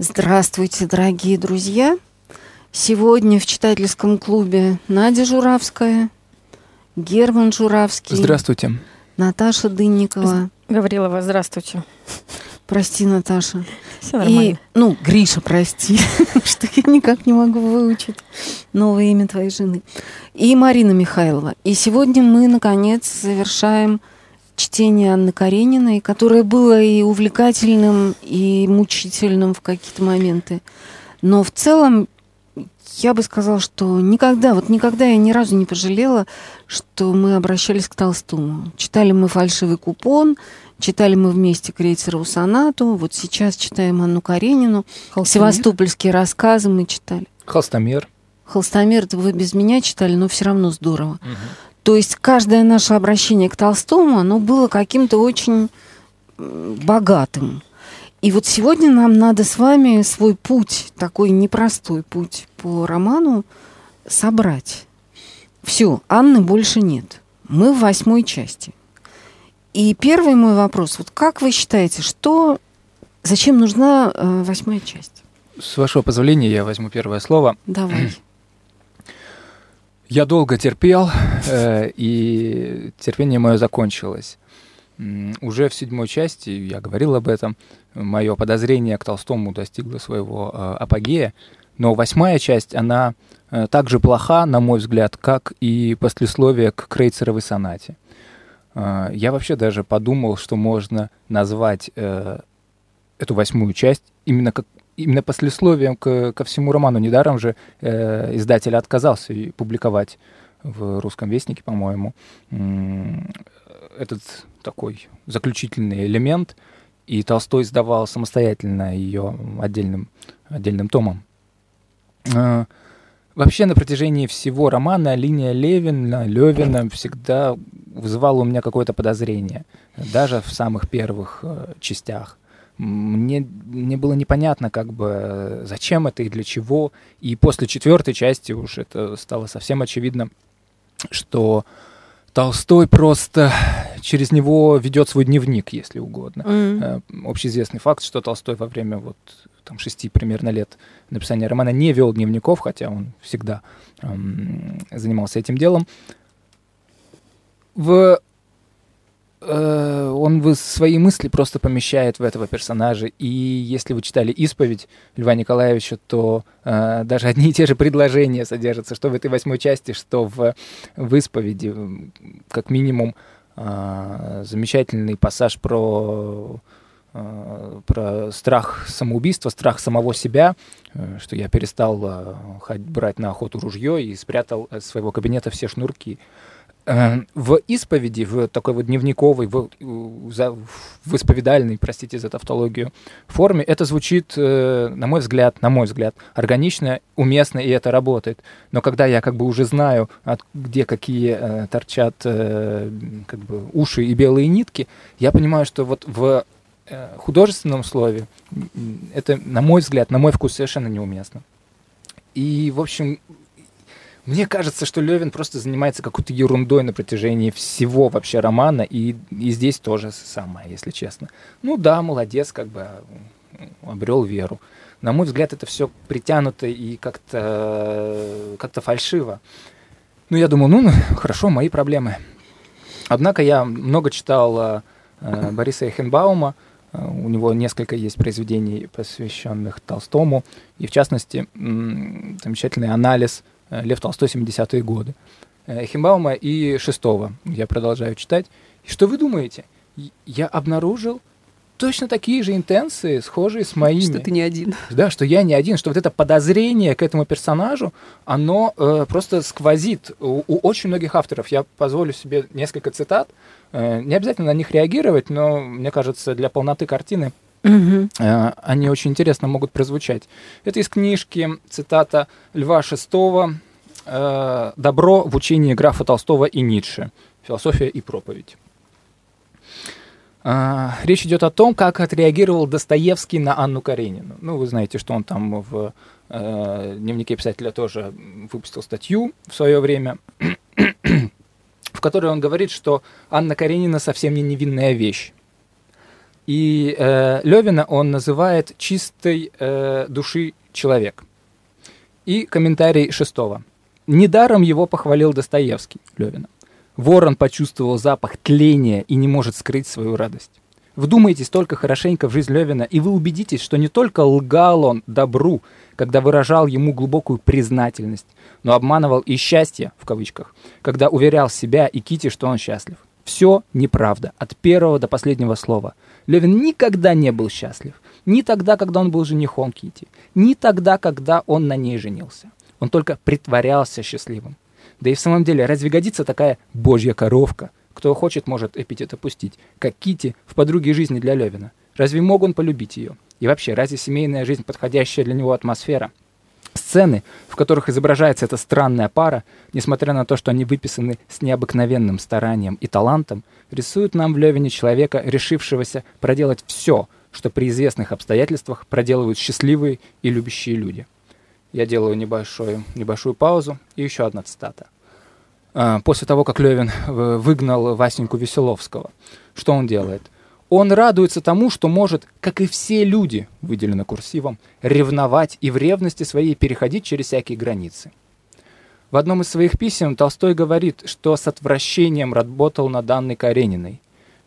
Здравствуйте, дорогие друзья! Сегодня в читательском клубе Надя Журавская, Герман Журавский. Здравствуйте. Наташа Дынникова. Гаврилова, здравствуйте. Прости, Наташа. Все нормально. И, ну, Гриша, прости, что я никак не могу выучить новое имя твоей жены. И Марина Михайлова. И сегодня мы, наконец, завершаем чтение Анны Карениной, которое было и увлекательным, и мучительным в какие-то моменты. Но в целом я бы сказала, что никогда, вот никогда я ни разу не пожалела, что мы обращались к Толстому. Читали мы «Фальшивый купон», читали мы вместе Крейцерову сонату, вот сейчас читаем Анну Каренину, Холстомер. севастопольские рассказы мы читали. Холстомер. Холстомер это вы без меня читали, но все равно здорово. То есть каждое наше обращение к Толстому, оно было каким-то очень богатым. И вот сегодня нам надо с вами свой путь, такой непростой путь по роману, собрать. Все, Анны больше нет. Мы в восьмой части. И первый мой вопрос. Вот как вы считаете, что, зачем нужна э, восьмая часть? С вашего позволения я возьму первое слово. Давай. Я долго терпел, и терпение мое закончилось. Уже в седьмой части, я говорил об этом, мое подозрение к Толстому достигло своего э, апогея, но восьмая часть, она э, так же плоха, на мой взгляд, как и послесловие к Крейцеровой сонате. Э, Я вообще даже подумал, что можно назвать э, эту восьмую часть именно как именно послесловием к, ко всему роману. Недаром же э, издатель отказался публиковать в русском вестнике, по-моему, этот такой заключительный элемент, и Толстой издавал самостоятельно ее отдельным, отдельным томом. Э, Вообще на протяжении всего романа линия Левина, Левина всегда вызывала у меня какое-то подозрение, даже в самых первых э, частях. Мне, мне было непонятно, как бы, зачем это и для чего. И после четвертой части уж это стало совсем очевидно, что Толстой просто через него ведет свой дневник, если угодно. Э, Общеизвестный факт, что Толстой во время вот там шести примерно лет написания романа не вел дневников, хотя он всегда эм, занимался этим делом. В э, он свои мысли просто помещает в этого персонажа. И если вы читали «Исповедь» Льва Николаевича, то э, даже одни и те же предложения содержатся, что в этой восьмой части, что в, в «Исповеди». Как минимум, э, замечательный пассаж про э, про страх самоубийства, страх самого себя, э, что я перестал брать на охоту ружье и спрятал из своего кабинета все шнурки. Э, В исповеди, в такой вот дневниковой, в, в исповедальной, простите за тавтологию, форме, это звучит, э, на мой взгляд, на мой взгляд, органично, уместно, и это работает. Но когда я как бы уже знаю, от, где какие э, торчат э, как бы уши и белые нитки, я понимаю, что вот в художественном слове это, на мой взгляд, на мой вкус совершенно неуместно. И, в общем, мне кажется, что Левин просто занимается какой-то ерундой на протяжении всего вообще романа, и, и здесь тоже самое, если честно. Ну да, молодец, как бы м, обрел веру. На мой взгляд, это все притянуто и как-то как фальшиво. Ну, я думаю, ну, хорошо, мои проблемы. Однако я много читал э, Бориса Эхенбаума, У него несколько есть произведений, посвященных Толстому, и в частности замечательный анализ Лев Толстой 70-е годы. Э, Эхенбаума и Шестого я продолжаю читать. И что вы думаете? Я обнаружил точно такие же интенции, схожие с моими. Что ты не один. Да, что я не один, что вот это подозрение к этому персонажу, оно э, просто сквозит у, у очень многих авторов. Я позволю себе несколько цитат. Э, не обязательно на них реагировать, но мне кажется, для полноты картины Э, они очень интересно могут прозвучать. Это из книжки, цитата Льва Шестого э, «Добро в учении графа Толстого и Ницше. Философия и проповедь». А, Речь идет о том, как отреагировал Достоевский на Анну Каренину. Ну, вы знаете, что он там в э, дневнике писателя тоже выпустил статью в свое время, в которой он говорит, что Анна Каренина совсем не невинная вещь. И э, Левина он называет чистой э, души человек. И комментарий шестого. Недаром его похвалил Достоевский, Левина. Ворон почувствовал запах тления и не может скрыть свою радость. Вдумайтесь только хорошенько в жизнь Левина, и вы убедитесь, что не только лгал он добру, когда выражал ему глубокую признательность, но обманывал и счастье, в кавычках, когда уверял себя и Кити, что он счастлив. Все неправда, от первого до последнего слова. Левин никогда не был счастлив. Ни тогда, когда он был женихом Кити, ни тогда, когда он на ней женился. Он только притворялся счастливым. Да и в самом деле, разве годится такая божья коровка? Кто хочет, может эпитет опустить, как Кити в подруге жизни для Левина. Разве мог он полюбить ее? И вообще, разве семейная жизнь подходящая для него атмосфера? Сцены, в которых изображается эта странная пара, несмотря на то, что они выписаны с необыкновенным старанием и талантом, рисуют нам в Левине человека, решившегося проделать все, что при известных обстоятельствах проделывают счастливые и любящие люди. Я делаю небольшую, небольшую паузу и еще одна цитата. А, после того, как Левин выгнал Васеньку Веселовского, что он делает – он радуется тому, что может, как и все люди, выделено курсивом, ревновать и в ревности своей переходить через всякие границы. В одном из своих писем Толстой говорит, что с отвращением работал над Анной Карениной.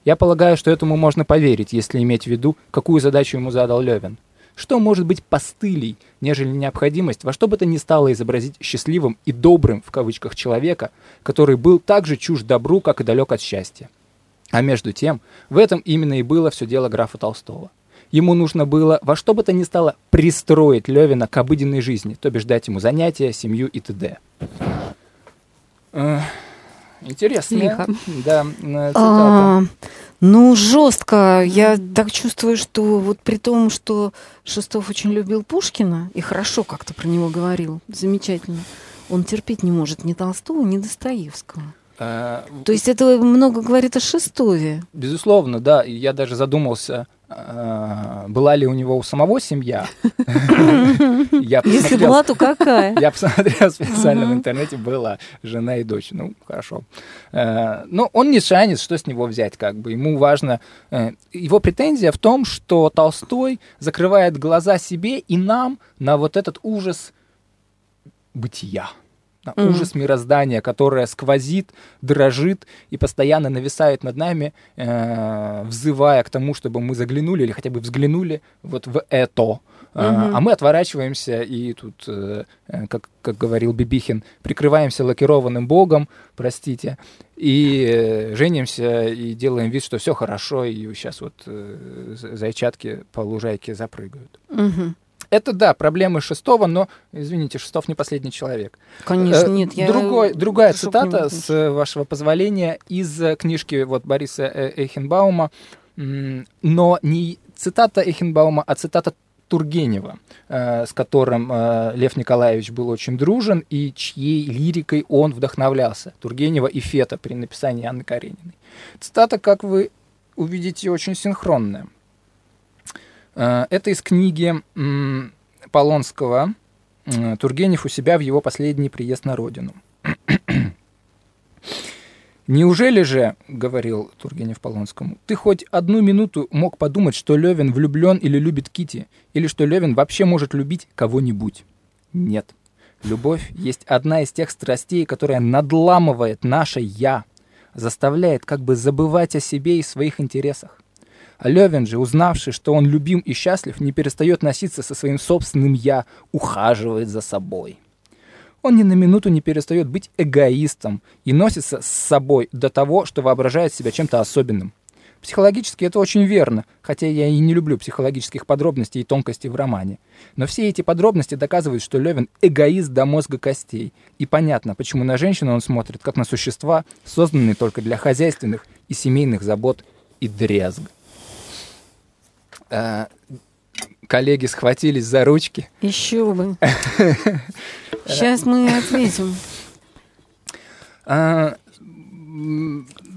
Я полагаю, что этому можно поверить, если иметь в виду, какую задачу ему задал Левин. Что может быть постылей, нежели необходимость во что бы то ни стало изобразить счастливым и добрым, в кавычках, человека, который был так же чужд добру, как и далек от счастья. А между тем, в этом именно и было все дело графа Толстого. Ему нужно было во что бы то ни стало пристроить Левина к обыденной жизни, то бишь дать ему занятия, семью и т.д. Интересно. Лихо. Да, э, цитата. А, ну, жестко. Я так чувствую, что вот при том, что Шестов очень любил Пушкина и хорошо как-то про него говорил, замечательно, он терпеть не может ни Толстого, ни Достоевского. Э, То есть это много говорит о Шестове. Безусловно, да. Я даже задумался, э, была ли у него у самого семья. Если была, то какая? Я посмотрел специально в интернете, была жена и дочь. Ну, хорошо. Э, Но он не шанец, что с него взять, как бы. Ему важно... Его претензия в том, что Толстой закрывает глаза себе и нам на вот этот ужас бытия. Мгм. ужас мироздания, которое сквозит, дрожит и постоянно нависает над нами, э, взывая к тому, чтобы мы заглянули или хотя бы взглянули вот в это. А, Мгм. А мы отворачиваемся и тут, э, э, как, как говорил Бибихин, прикрываемся лакированным богом, простите, и э, женимся и делаем вид, что все хорошо, и сейчас вот э, зайчатки по лужайке запрыгают. Мгм. Это, да, проблемы Шестого, но, извините, Шестов не последний человек. Конечно, Э, нет. Я Другой, другая цитата, с вашего позволения, из э, книжки вот Бориса Эйхенбаума, но не цитата Эйхенбаума, а цитата Тургенева, э, с которым Лев Николаевич был очень дружен и чьей лирикой он вдохновлялся. Тургенева и Фета при написании Анны Карениной. Цитата, как вы увидите, очень синхронная. Э, Это из книги Полонского м, «Тургенев у себя в его последний приезд на родину». «Неужели же, — говорил Тургенев Полонскому, — ты хоть одну минуту мог подумать, что Левин влюблен или любит Кити, или что Левин вообще может любить кого-нибудь? Нет. Любовь есть одна из тех страстей, которая надламывает наше «я», заставляет как бы забывать о себе и своих интересах. Левин же, узнавший, что он любим и счастлив, не перестает носиться со своим собственным «я», ухаживает за собой. Он ни на минуту не перестает быть эгоистом и носится с собой до того, что воображает себя чем-то особенным. Психологически это очень верно, хотя я и не люблю психологических подробностей и тонкостей в романе. Но все эти подробности доказывают, что Левин эгоист до мозга костей. И понятно, почему на женщину он смотрит, как на существа, созданные только для хозяйственных и семейных забот и дрязг. А, коллеги схватились за ручки. Еще бы. Сейчас мы ответим. А,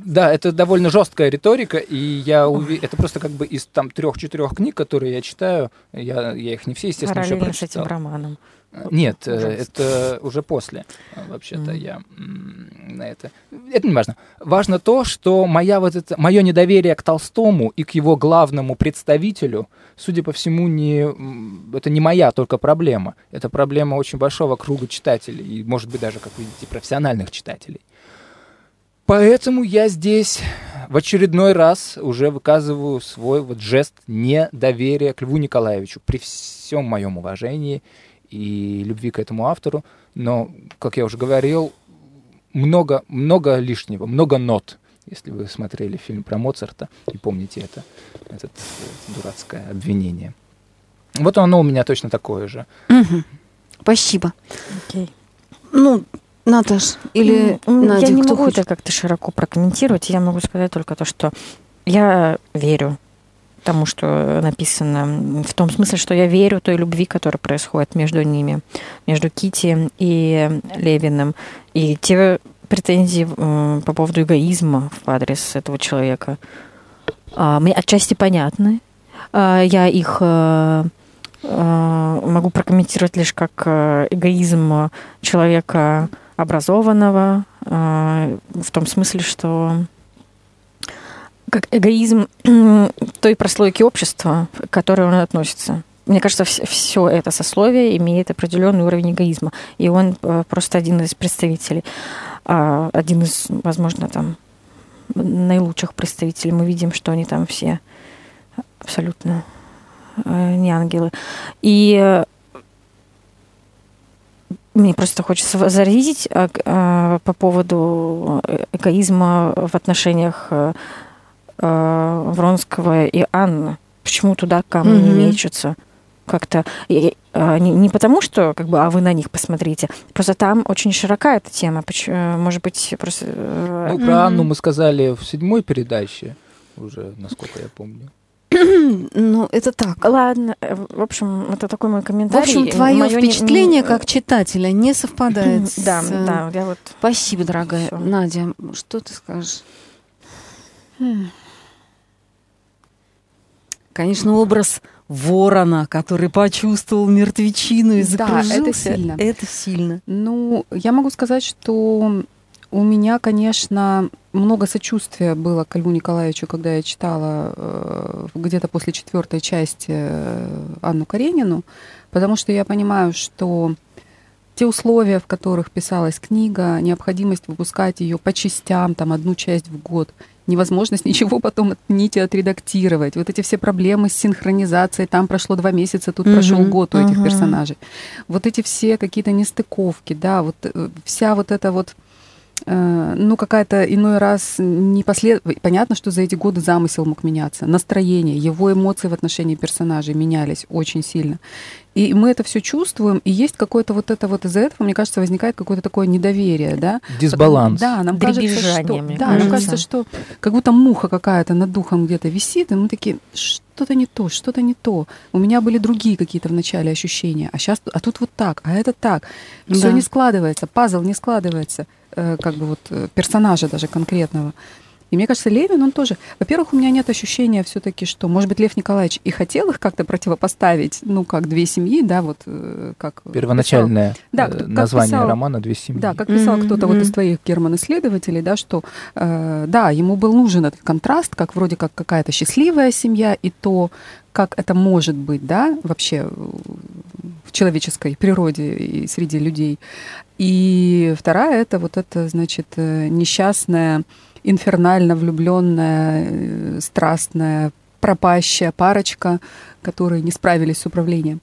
да, это довольно жесткая риторика, и я уви... это просто как бы из там трех-четырех книг, которые я читаю, я, я их не все, естественно, еще Параллельно с этим прочитал. романом. Нет, э, Ужасно. это уже после. а, Вообще-то Мгм. я на это. Это не важно. Важно то, что моя вот это, мое недоверие к Толстому и к его главному представителю, судя по всему, не, это не моя только проблема. Это проблема очень большого круга читателей, и, может быть, даже, как видите, профессиональных читателей. Поэтому я здесь в очередной раз уже выказываю свой вот жест недоверия к Льву Николаевичу при всем моем уважении и любви к этому автору. Но, как я уже говорил, много, много лишнего, много нот. Если вы смотрели фильм про Моцарта и помните это, это, это дурацкое обвинение. Вот оно у меня точно такое же. Угу. Спасибо. Окей. Ну, Наташ, или ну, Надя, Я не кто могу хочет? это как-то широко прокомментировать. Я могу сказать только то, что я верю тому, что написано, в том смысле, что я верю той любви, которая происходит между ними, между Кити и Левиным. И те претензии э, по поводу эгоизма в адрес этого человека а, мне отчасти понятны. А, Я их э, э, могу прокомментировать лишь как эгоизм человека образованного, в том смысле, что как эгоизм той прослойки общества, к которой он относится. Мне кажется, все это сословие имеет определенный уровень эгоизма, и он э, просто один из представителей, а, один из, возможно, там наилучших представителей. Мы видим, что они там все абсолютно э, не ангелы. И э, мне просто хочется возразить по поводу эгоизма в отношениях э, Вронского и Анны. Почему туда камни не мечутся? Как-то э, не, не потому, что как бы, а вы на них посмотрите. Просто там очень широка эта тема. Поч- э, Может быть, просто... э, Ну, про Анну мы сказали в седьмой передаче, уже, насколько я помню. Ну, это так. Ладно, э, в общем, это такой мой В комментарий. общем, твое Моё впечатление не- как читателя не совпадает с... Да, да, я вот... Спасибо, дорогая. Всё. Надя, что ты скажешь? Конечно, образ ворона, который почувствовал мертвечину и Да, это закружился. сильно. Это сильно. Ну, я могу сказать, что у меня, конечно, много сочувствия было к Льву Николаевичу, когда я читала э, где-то после четвертой части э, Анну Каренину, потому что я понимаю, что те условия, в которых писалась книга, необходимость выпускать ее по частям, там одну часть в год, невозможность ничего потом отменить и отредактировать. Вот эти все проблемы с синхронизацией, там прошло два месяца, тут Мгм, прошел год у этих мгм. персонажей. Вот эти все какие-то нестыковки, да, вот э, вся вот эта вот ну, какая-то иной раз непослед... Понятно, что за эти годы замысел мог меняться, настроение, его эмоции в отношении персонажей менялись очень сильно. И мы это все чувствуем, и есть какое-то вот это вот из-за этого, мне кажется, возникает какое-то такое недоверие, да? Дисбаланс. Да, нам кажется, что, мне да, нам кажется. что как будто муха какая-то над духом где-то висит, и мы такие, что-то не то, что-то не то. У меня были другие какие-то вначале ощущения, а сейчас, а тут вот так, а это так. Все Да. не складывается, пазл не складывается, э, как бы вот э, персонажа даже конкретного. И мне кажется, Левин, он тоже... Во-первых, у меня нет ощущения все-таки, что, может быть, Лев Николаевич и хотел их как-то противопоставить, ну, как две семьи, да, вот э, как... писал- Первоначальное Да, э, как название писал- романа «Две семьи». Да, как писал Мгм, кто-то вот из твоих герман-исследователей, да, что э, да, ему был нужен этот контраст, как вроде как какая-то счастливая семья и то, как это может быть, да, вообще в человеческой природе и среди людей. И вторая это вот это, значит, э, несчастная, инфернально влюбленная, э, страстная, пропащая парочка, которые не справились с управлением.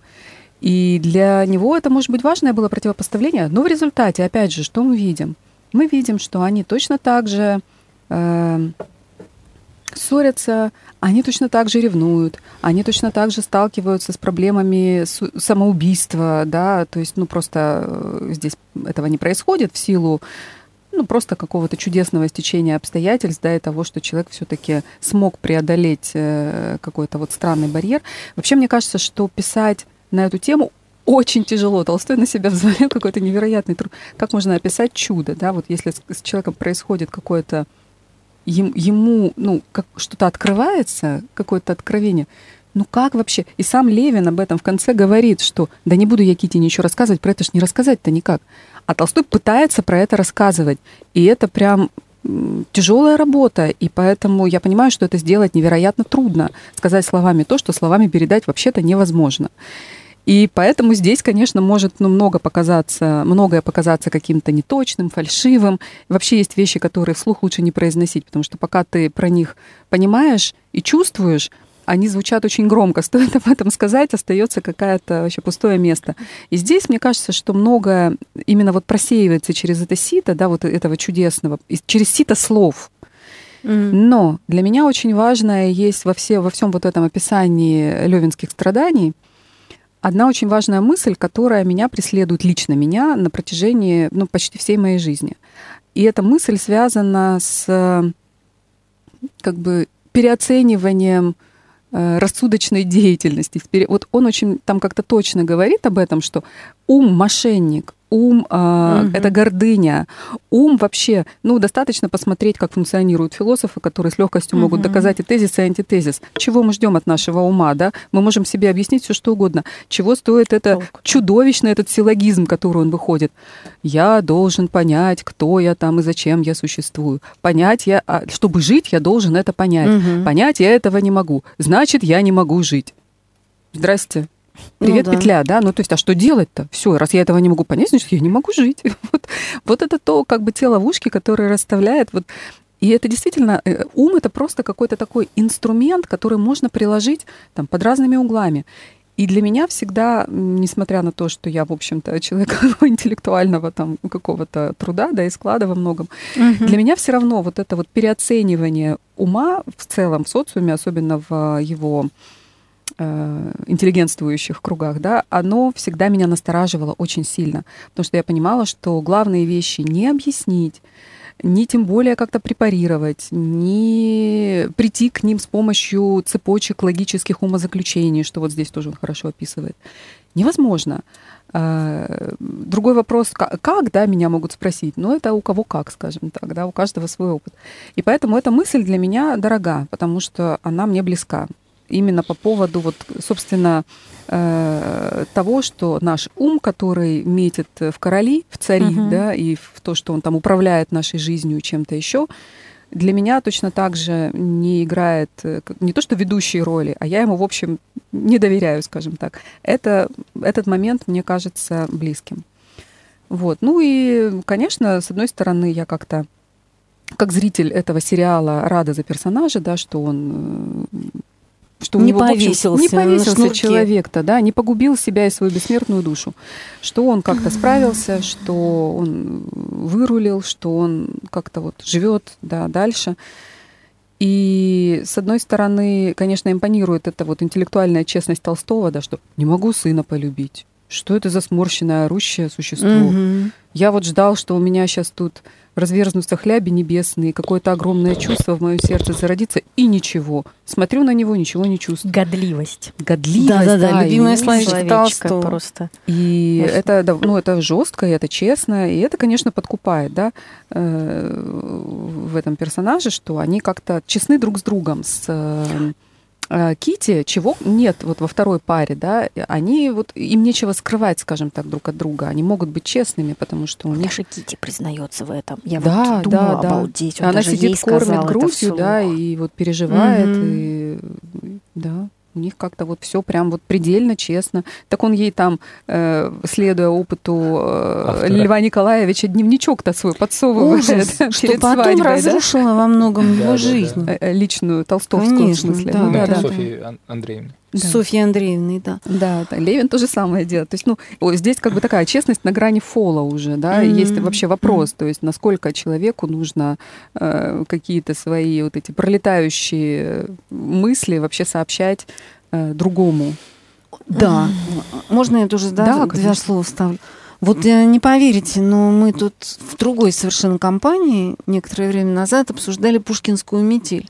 И для него это, может быть, важное было противопоставление, но в результате, опять же, что мы видим? Мы видим, что они точно так же э, ссорятся, они точно так же ревнуют, они точно так же сталкиваются с проблемами самоубийства, да, то есть, ну, просто э, здесь этого не происходит в силу ну, просто какого-то чудесного стечения обстоятельств, да, и того, что человек все-таки смог преодолеть э, какой-то вот странный барьер. Вообще, мне кажется, что писать на эту тему очень тяжело. Толстой на себя взвалил какой-то невероятный труд. Как можно описать чудо, да, вот если с, человеком происходит какое-то ем- ему, ну, как что-то открывается, какое-то откровение, Ну как вообще? И сам Левин об этом в конце говорит, что да не буду я Кити ничего рассказывать, про это ж не рассказать-то никак. А Толстой пытается про это рассказывать. И это прям тяжелая работа, и поэтому я понимаю, что это сделать невероятно трудно. Сказать словами то, что словами передать вообще-то невозможно. И поэтому здесь, конечно, может ну, много показаться, многое показаться каким-то неточным, фальшивым. Вообще есть вещи, которые вслух лучше не произносить, потому что пока ты про них понимаешь и чувствуешь, они звучат очень громко. Стоит об этом сказать, остается какое-то вообще пустое место. И здесь, мне кажется, что многое именно вот просеивается через это сито, да, вот этого чудесного, через сито слов. Но для меня очень важное есть во, все, во всем вот этом описании левинских страданий одна очень важная мысль, которая меня преследует лично меня на протяжении ну, почти всей моей жизни. И эта мысль связана с как бы переоцениванием рассудочной деятельности. Вот он очень там как-то точно говорит об этом, что ум мошенник, ум э, угу. это гордыня, ум вообще, ну, достаточно посмотреть, как функционируют философы, которые с легкостью угу. могут доказать и тезис, и антитезис. Чего мы ждем от нашего ума, да? Мы можем себе объяснить все что угодно. Чего стоит это Толк. чудовищный этот силлогизм, который он выходит? Я должен понять, кто я там и зачем я существую. Понять я, а, чтобы жить, я должен это понять. Угу. Понять я этого не могу. Значит, я не могу жить. Здрасте. Привет, ну, да. петля, да? Ну, то есть, а что делать-то? Все, раз я этого не могу понять, значит, я не могу жить. Вот, вот это то, как бы, те ловушки, которые расставляет вот и это действительно, э, ум это просто какой-то такой инструмент, который можно приложить там, под разными углами. И для меня всегда, несмотря на то, что я, в общем-то, человек интеллектуального там какого-то труда, да, и склада во многом, угу. для меня все равно вот это вот переоценивание ума в целом в социуме, особенно в его Э, интеллигентствующих кругах, да, оно всегда меня настораживало очень сильно, потому что я понимала, что главные вещи не объяснить, не тем более как-то препарировать, не прийти к ним с помощью цепочек логических умозаключений, что вот здесь тоже он хорошо описывает. Невозможно. Э, другой вопрос, как, да, меня могут спросить, но это у кого как, скажем так, да, у каждого свой опыт. И поэтому эта мысль для меня дорога, потому что она мне близка именно по поводу, вот, собственно, э, того, что наш ум, который метит в короли, в цари, угу. да, и в то, что он там управляет нашей жизнью чем-то еще, для меня точно так же не играет э, не то что ведущие роли, а я ему, в общем, не доверяю, скажем так. Это, этот момент мне кажется близким. Вот. Ну и, конечно, с одной стороны, я как-то как зритель этого сериала рада за персонажа, да, что он э, что не у него, повесился, общем, не повесился человек-то, да, не погубил себя и свою бессмертную душу, что он как-то справился, что он вырулил, что он как-то вот живет, да, дальше. И с одной стороны, конечно, импонирует эта вот интеллектуальная честность Толстого, да, что не могу сына полюбить. Что это за сморщенное, орущее существо? Угу. Я вот ждал, что у меня сейчас тут разверзнутся хляби небесные, какое-то огромное чувство в моем сердце зародится, и ничего. Смотрю на него, ничего не чувствую. Годливость. Годливость, да. Да, да, любимое словечко Толстого. просто. И это, да, ну, это жестко, и это честно, и это, конечно, подкупает, да, э, в этом персонаже, что они как-то честны друг с другом, с Э, Кити, чего нет вот во второй паре, да, они вот им нечего скрывать, скажем так, друг от друга. Они могут быть честными, потому что у них... Даже Кити признается в этом. Я да, вот думала, да, обалдеть. Да. Она сидит, кормит грудью, да, и вот переживает, угу. и да. У них как-то вот все прям вот предельно честно. Так он ей там, э, следуя опыту э, Льва Николаевича, дневничок-то свой подсовывает Ужас, что потом свадьбой, разрушила да? во многом его жизнь. Э, э, личную, толстовскую Конечно, в смысле. Да, ну, да, да. Софьи Андреевны. Да. Софья Андреевна, да. Да, да, Левин то же самое делает. То есть, ну, здесь как бы такая честность на грани фола уже, да, mm-hmm. есть вообще вопрос, mm-hmm. то есть, насколько человеку нужно э, какие-то свои вот эти пролетающие мысли вообще сообщать э, другому. Да. Можно я тоже, да, да два слова вставлю? Вот э, не поверите, но мы тут в другой совершенно компании некоторое время назад обсуждали пушкинскую метель.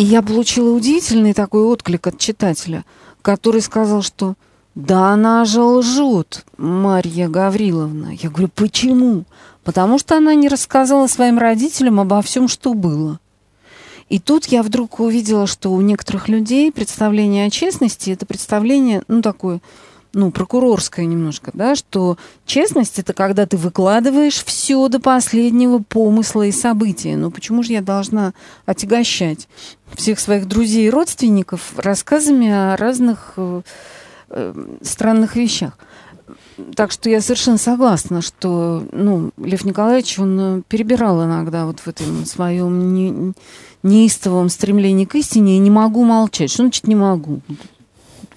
И я получила удивительный такой отклик от читателя, который сказал, что да она же лжет, Марья Гавриловна. Я говорю, почему? Потому что она не рассказала своим родителям обо всем, что было. И тут я вдруг увидела, что у некоторых людей представление о честности это представление, ну, такое, ну, прокурорское немножко, да, что честность это когда ты выкладываешь все до последнего помысла и события. Ну, почему же я должна отягощать всех своих друзей и родственников рассказами о разных э, э, странных вещах? Так что я совершенно согласна, что ну, Лев Николаевич, он э, перебирал иногда вот в этом своем не, неистовом стремлении к истине, и не могу молчать. Что значит не могу?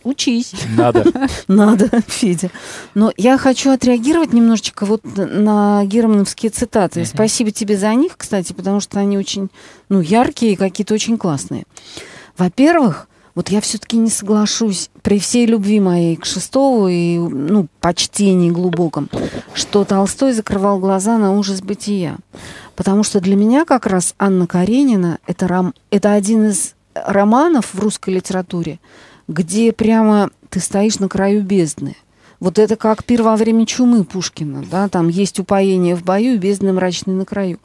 Учись. Надо. Надо, Федя. Но я хочу отреагировать немножечко вот на германовские цитаты. Uh-huh. Спасибо тебе за них, кстати, потому что они очень, ну, яркие и какие-то очень классные. Во-первых, вот я все-таки не соглашусь при всей любви моей к Шестову и ну, почтении глубоком, что Толстой закрывал глаза на ужас бытия. Потому что для меня как раз Анна Каренина это, ром, это один из романов в русской литературе, где прямо ты стоишь на краю бездны. Вот это как пир во время чумы Пушкина, да, там есть упоение в бою бездны мрачной на краю.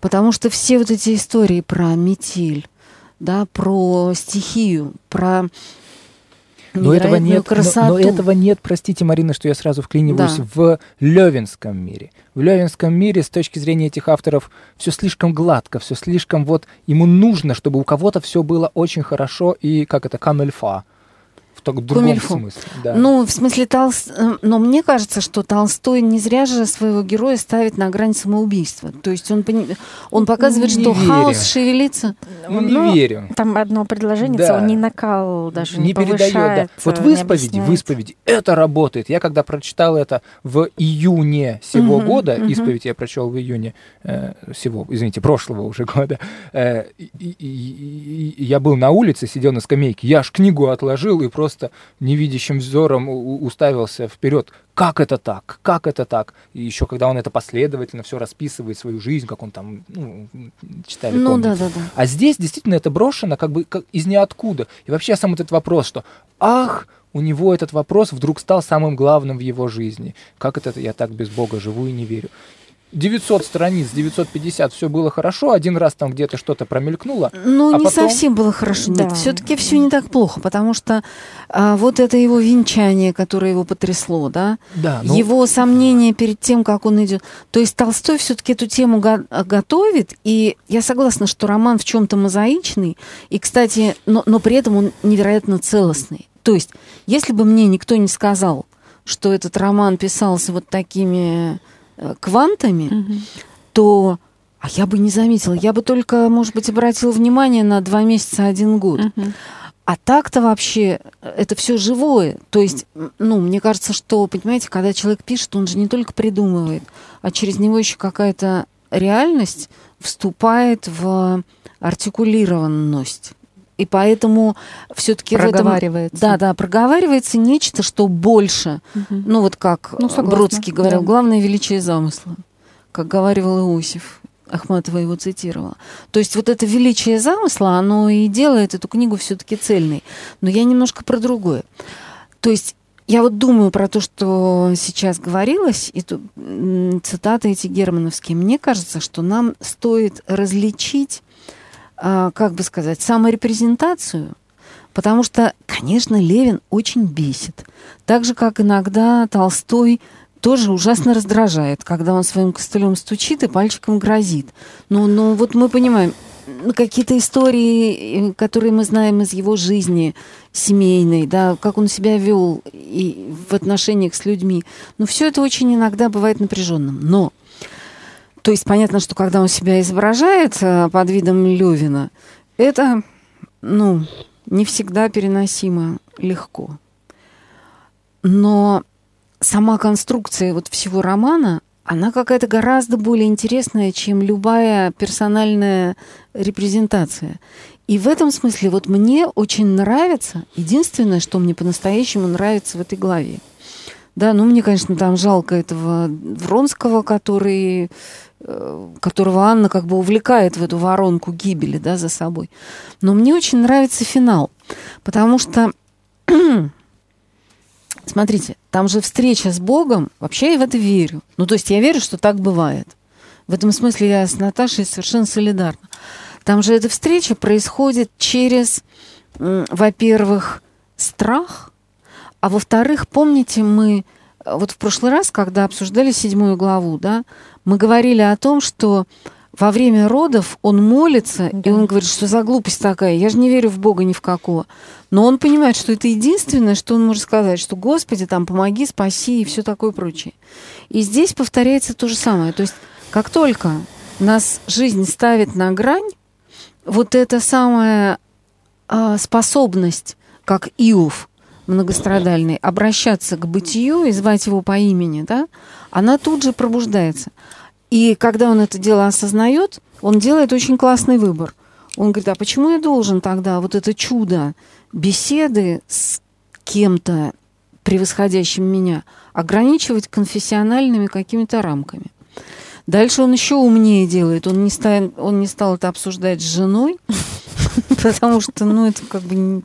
Потому что все вот эти истории про метель, да, про стихию, про но этого нет, красоту. Но, но этого нет, простите, Марина, что я сразу вклиниваюсь, да. в Левинском мире. В Левинском мире с точки зрения этих авторов все слишком гладко, все слишком вот ему нужно, чтобы у кого-то все было очень хорошо и как это камельфа только в другом Кумильфу. смысле. Да. Ну, в смысле, Толс... Э, но мне кажется, что Толстой не зря же своего героя ставит на грань самоубийства. То есть он, он показывает, не что верю. хаос шевелится. Ну, не ну, верю. Там одно предложение, да. он не накал даже не, не передает. Да. Вот в исповеди, в исповеди это работает. Я когда прочитал это в июне сего угу, года, угу. исповедь я прочел в июне э, сего, извините, прошлого уже года, э, и, и, и, и, я был на улице, сидел на скамейке, я аж книгу отложил и просто просто невидящим взором уставился вперед. Как это так? Как это так? И еще когда он это последовательно все расписывает, свою жизнь, как он там, ну, читали, ну, да, да, да. А здесь действительно это брошено как бы как из ниоткуда. И вообще сам этот вопрос, что «Ах, у него этот вопрос вдруг стал самым главным в его жизни. Как это я так без Бога живу и не верю? 900 страниц, 950, все было хорошо, один раз там где-то что-то промелькнуло. Ну, а не потом... совсем было хорошо. Да. Нет, все-таки все не так плохо, потому что а, вот это его венчание, которое его потрясло, да, да ну... его сомнения перед тем, как он идет. То есть Толстой все-таки эту тему го- готовит, и я согласна, что роман в чем-то мозаичный, и, кстати, но, но при этом он невероятно целостный. То есть, если бы мне никто не сказал, что этот роман писался вот такими квантами, угу. то а я бы не заметила. Я бы только, может быть, обратила внимание на два месяца, один год. Угу. А так-то вообще э, это все живое. То есть, ну, мне кажется, что, понимаете, когда человек пишет, он же не только придумывает, а через него еще какая-то реальность вступает в артикулированность. И поэтому все-таки проговаривается. В этом, да, да, проговаривается нечто, что больше. Угу. Ну вот как ну, согласна, Бродский говорил, да. главное величие замысла, как говорил Иосиф. Ахматова его цитировала. То есть вот это величие замысла, оно и делает эту книгу все-таки цельной. Но я немножко про другое. То есть я вот думаю про то, что сейчас говорилось, и тут, цитаты эти германовские. Мне кажется, что нам стоит различить как бы сказать, саморепрезентацию, потому что, конечно, Левин очень бесит. Так же, как иногда Толстой тоже ужасно раздражает, когда он своим костылем стучит и пальчиком грозит. Ну, ну вот мы понимаем, ну, какие-то истории, которые мы знаем из его жизни семейной, да, как он себя вел и в отношениях с людьми. Ну, все это очень иногда бывает напряженным. Но то есть понятно, что когда он себя изображает э, под видом Левина, это, ну, не всегда переносимо легко. Но сама конструкция вот всего романа, она какая-то гораздо более интересная, чем любая персональная репрезентация. И в этом смысле вот мне очень нравится, единственное, что мне по-настоящему нравится в этой главе. Да, ну мне, конечно, там жалко этого Вронского, который Э, которого Анна как бы увлекает в эту воронку гибели да, за собой. Но мне очень нравится финал, потому что, смотрите, там же встреча с Богом, вообще я в это верю. Ну, то есть я верю, что так бывает. В этом смысле я с Наташей совершенно солидарна. Там же эта встреча происходит через, во-первых, страх, а во-вторых, помните, мы вот в прошлый раз, когда обсуждали седьмую главу, да, мы говорили о том, что во время родов он молится, да. и он говорит, что за глупость такая, я же не верю в Бога ни в какого. Но он понимает, что это единственное, что он может сказать, что Господи, там, помоги, спаси и все такое прочее. И здесь повторяется то же самое. То есть, как только нас жизнь ставит на грань, вот эта самая а, способность, как Иов многострадальный, обращаться к бытию и звать его по имени, да, она тут же пробуждается. И когда он это дело осознает, он делает очень классный выбор. Он говорит, а почему я должен тогда вот это чудо беседы с кем-то, превосходящим меня, ограничивать конфессиональными какими-то рамками? Дальше он еще умнее делает. Он не, стал, он не стал это обсуждать с женой, потому что, ну, это как бы...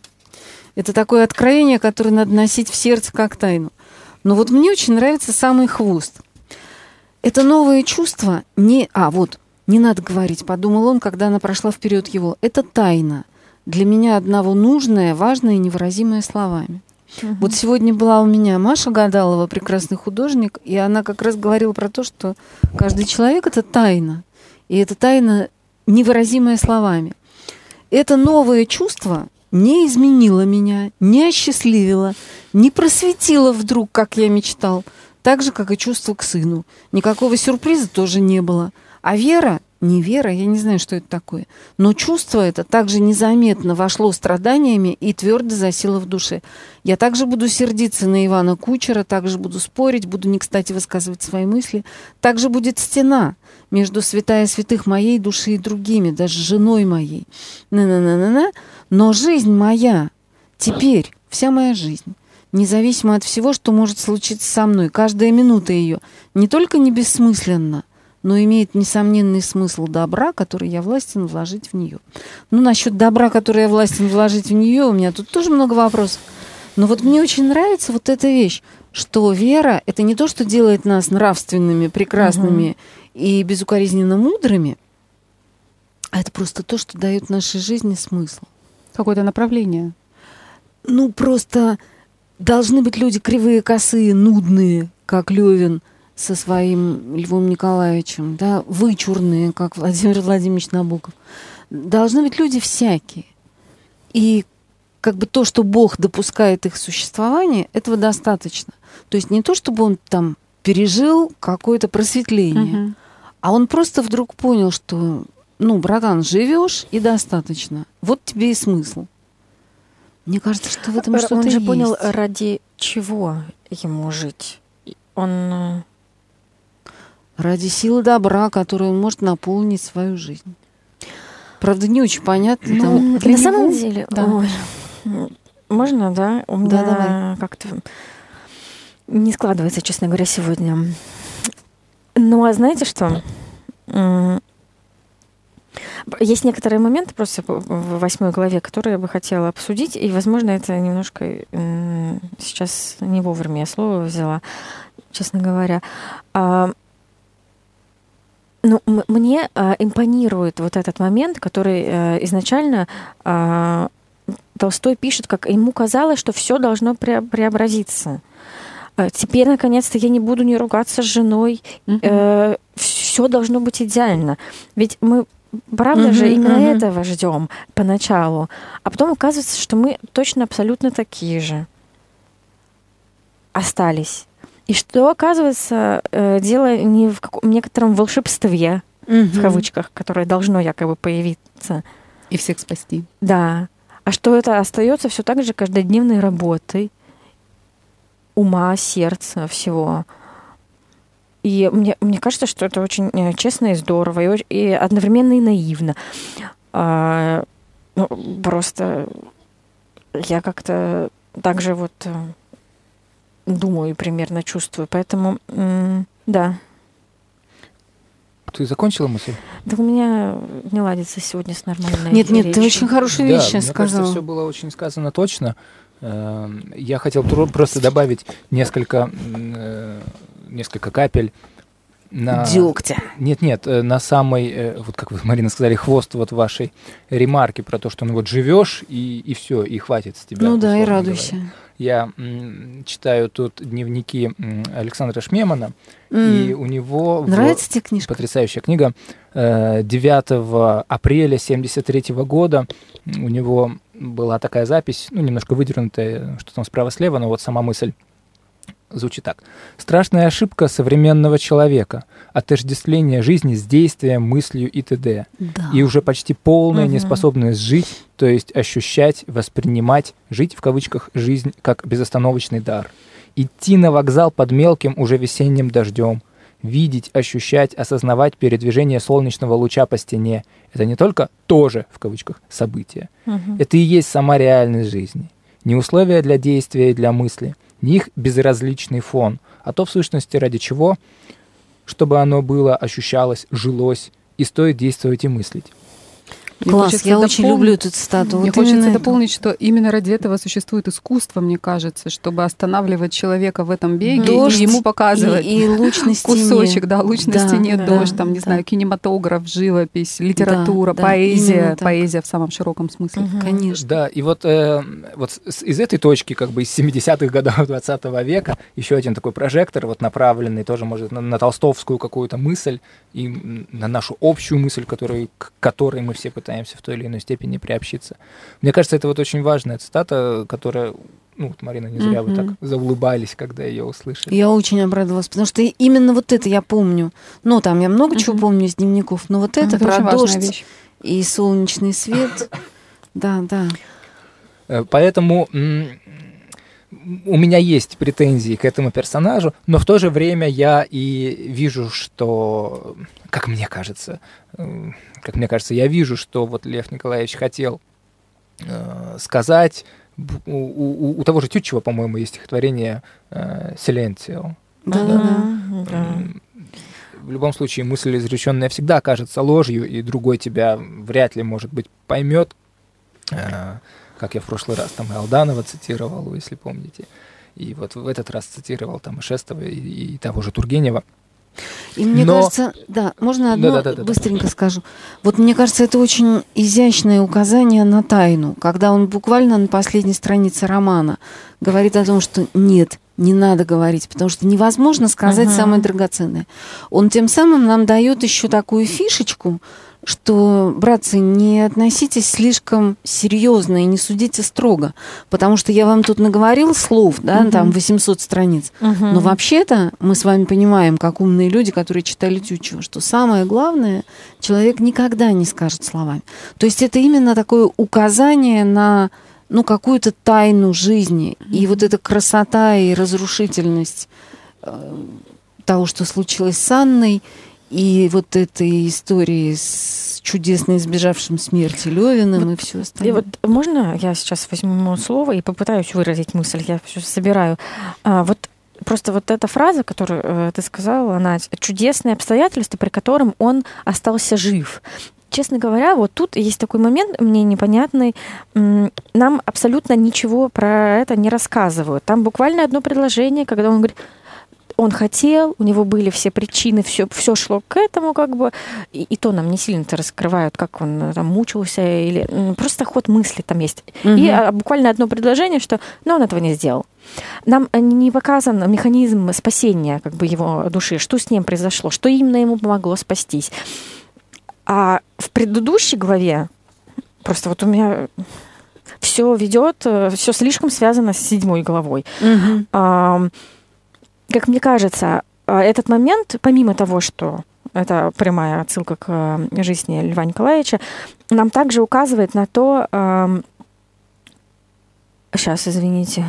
Это такое откровение, которое надо носить в сердце как тайну. Но вот мне очень нравится самый хвост – это новое чувство не... А, вот, не надо говорить, подумал он, когда она прошла вперед его. Это тайна. Для меня одного нужное, важное и невыразимое словами. Угу. Вот сегодня была у меня Маша Гадалова, прекрасный художник, и она как раз говорила про то, что каждый человек это тайна. И это тайна, невыразимая словами. Это новое чувство не изменило меня, не осчастливило, не просветило вдруг, как я мечтал, так же, как и чувство к сыну. Никакого сюрприза тоже не было. А вера, не вера, я не знаю, что это такое, но чувство это также незаметно вошло страданиями и твердо засело в душе. Я также буду сердиться на Ивана Кучера, также буду спорить, буду не кстати высказывать свои мысли. Также будет стена между святая святых моей души и другими, даже женой моей. На-на-на-на-на. Но жизнь моя, теперь, вся моя жизнь, независимо от всего, что может случиться со мной. Каждая минута ее не только не бессмысленна, но имеет несомненный смысл добра, который я властен вложить в нее. Ну, насчет добра, который я властен вложить в нее, у меня тут тоже много вопросов. Но вот мне очень нравится вот эта вещь, что вера — это не то, что делает нас нравственными, прекрасными угу. и безукоризненно мудрыми, а это просто то, что дает нашей жизни смысл. Какое-то направление. Ну, просто должны быть люди кривые, косые, нудные, как Левин со своим Львом Николаевичем, да, вычурные, как Владимир Владимирович Набоков. Должны быть люди всякие. И как бы то, что Бог допускает их существование, этого достаточно. То есть не то, чтобы он там пережил какое-то просветление, угу. а он просто вдруг понял, что, ну, братан, живешь и достаточно. Вот тебе и смысл. Мне кажется, что в этом что-то Он же есть. понял, ради чего ему жить. Он... Ради силы добра, которую он может наполнить свою жизнь. Правда, не очень понятно. Ну, там, на него... самом деле, да. Ой, можно, да? У меня да, давай. как-то не складывается, честно говоря, сегодня. Ну, а знаете что? Есть некоторые моменты просто в восьмой главе, которые я бы хотела обсудить, и, возможно, это немножко сейчас не вовремя я слово взяла, честно говоря. Ну, мне а, импонирует вот этот момент, который э, изначально а, Толстой пишет, как ему казалось, что все должно преобразиться. Теперь, наконец-то, я не буду не ругаться с женой. Mm-hmm. Э, все должно быть идеально. Ведь мы Правда mm-hmm, же, именно mm-hmm. этого ждем поначалу. А потом оказывается, что мы точно абсолютно такие же остались. И что, оказывается, э, дело не в каком- некотором волшебстве, mm-hmm. в кавычках, которое должно якобы появиться. И всех спасти. Да. А что это остается все так же каждодневной работой ума, сердца, всего. И мне, мне кажется, что это очень э, честно и здорово, и, и одновременно и наивно. А, ну, просто я как-то также вот э, думаю и примерно чувствую. Поэтому, да. Ты закончила мысль? Да у меня не ладится сегодня с нормальной Нет, нет, речью. ты очень хорошую вещь да, сейчас мне сказала. Кажется, все было очень сказано точно. Эм, я хотел просто добавить несколько, э, несколько капель на... Дегтя. Нет, нет, э, на самой, э, вот как вы, Марина, сказали, хвост вот вашей ремарки про то, что ну вот живешь и, и все, и хватит с тебя. Ну да, и радуйся. говоря. Я м, читаю тут дневники м, Александра Шмемана, и М. у него... в- Нравится тебе книжка? Потрясающая книга. Э, 9 апреля 73 года у него была такая запись, ну, немножко выдернутая, что там справа-слева, но вот сама мысль звучит так. Страшная ошибка современного человека. Отождествление жизни с действием, мыслью и т.д. Да. И уже почти полная Мгм. неспособность жить, то есть ощущать, воспринимать, жить в кавычках, жизнь как безостановочный дар. Идти на вокзал под мелким уже весенним дождем. Видеть, ощущать, осознавать передвижение солнечного луча по стене. Это не только тоже, в кавычках, событие. Мгм. Это и есть сама реальность жизни. Не условия для действия и для мысли, не их безразличный фон, а то, в сущности, ради чего, чтобы оно было, ощущалось, жилось, и стоит действовать и мыслить. Мне Класс, я очень дополнить- люблю эту цитату. Мне Вот хочется именно это. дополнить, что именно ради этого существует искусство, мне кажется, чтобы останавливать человека в этом беге Дождь и ему показывать И, и луч на стене. кусочек, да, луч на Да, стене, да, дождь, там, не да. знаю, кинематограф, живопись, литература, да, поэзия, так. поэзия в самом широком смысле. Мгм. Конечно. Да, и вот, э, вот из этой точки, как бы из 70-х годов 20 века, еще один такой прожектор, вот направленный тоже, может, на, на толстовскую какую-то мысль и на нашу общую мысль, которую, к которой мы все пытаемся в той или иной степени приобщиться. Мне кажется, это вот очень важная цитата, которая, ну, вот Марина, не зря вы так заулыбались, когда ее услышали. Я очень обрадовалась, потому что именно вот это я помню. Ну, там я много чего помню из дневников, но вот это, Это про дождь вещь. и солнечный свет. Да, да. Э, Поэтому у меня есть претензии к этому персонажу, но в то же время я и вижу, что, как мне кажется, э, как мне кажется, я вижу, что вот Лев Николаевич хотел э, сказать. У, у- у того же Тютчева, по-моему, есть стихотворение э, «Силентио». Да, да, да. В любом случае, мысль изреченная всегда кажется ложью, и другой тебя вряд ли, может быть, поймет. Э, Как я в прошлый раз там и Алданова цитировал, если помните. И вот в этот раз цитировал там и Шестова, и, и того же Тургенева. И мне Но- кажется, да, можно одно Да-да-да-да-да. быстренько скажу. Вот мне кажется, это очень изящное указание на тайну, когда он буквально на последней странице романа говорит о том, что нет, не надо говорить, потому что невозможно сказать Мгм. самое драгоценное. Он тем самым нам дает еще такую фишечку, что, братцы, не относитесь слишком серьезно и не судите строго, потому что я вам тут наговорил слов, да, Мгм. там 800 страниц, Мгм. но вообще-то мы с вами понимаем, как умные люди, которые читали Тютчева, что самое главное, человек никогда не скажет словами. То есть это именно такое указание на ну, какую-то тайну жизни. И вот эта красота и разрушительность э, того, что случилось с Анной, и вот этой истории с чудесно избежавшим смерти Левиным и все И остальное. вот можно я сейчас возьму слово и попытаюсь выразить мысль, я все собираю. А, вот просто вот эта фраза, которую э, ты сказала, она чудесные обстоятельства, при котором он остался жив. Честно говоря, вот тут есть такой момент мне непонятный. Нам абсолютно ничего про это не рассказывают. Там буквально одно предложение, когда он говорит, он хотел, у него были все причины, все, все шло к этому, как бы, и, и то нам не сильно-то раскрывают, как он э, там мучился, или просто ход мысли там есть. И Мгм. а, буквально одно предложение, что, ну, он этого не сделал. Нам э, не показан механизм спасения как бы его души, что с ним произошло, что именно ему помогло спастись. А в предыдущей главе просто вот у меня все ведет, все слишком связано с седьмой главой. Мгм. Ам, Как мне кажется, а, этот момент, помимо того, что это прямая отсылка к э, жизни Льва Николаевича, нам также указывает на то, сейчас, извините,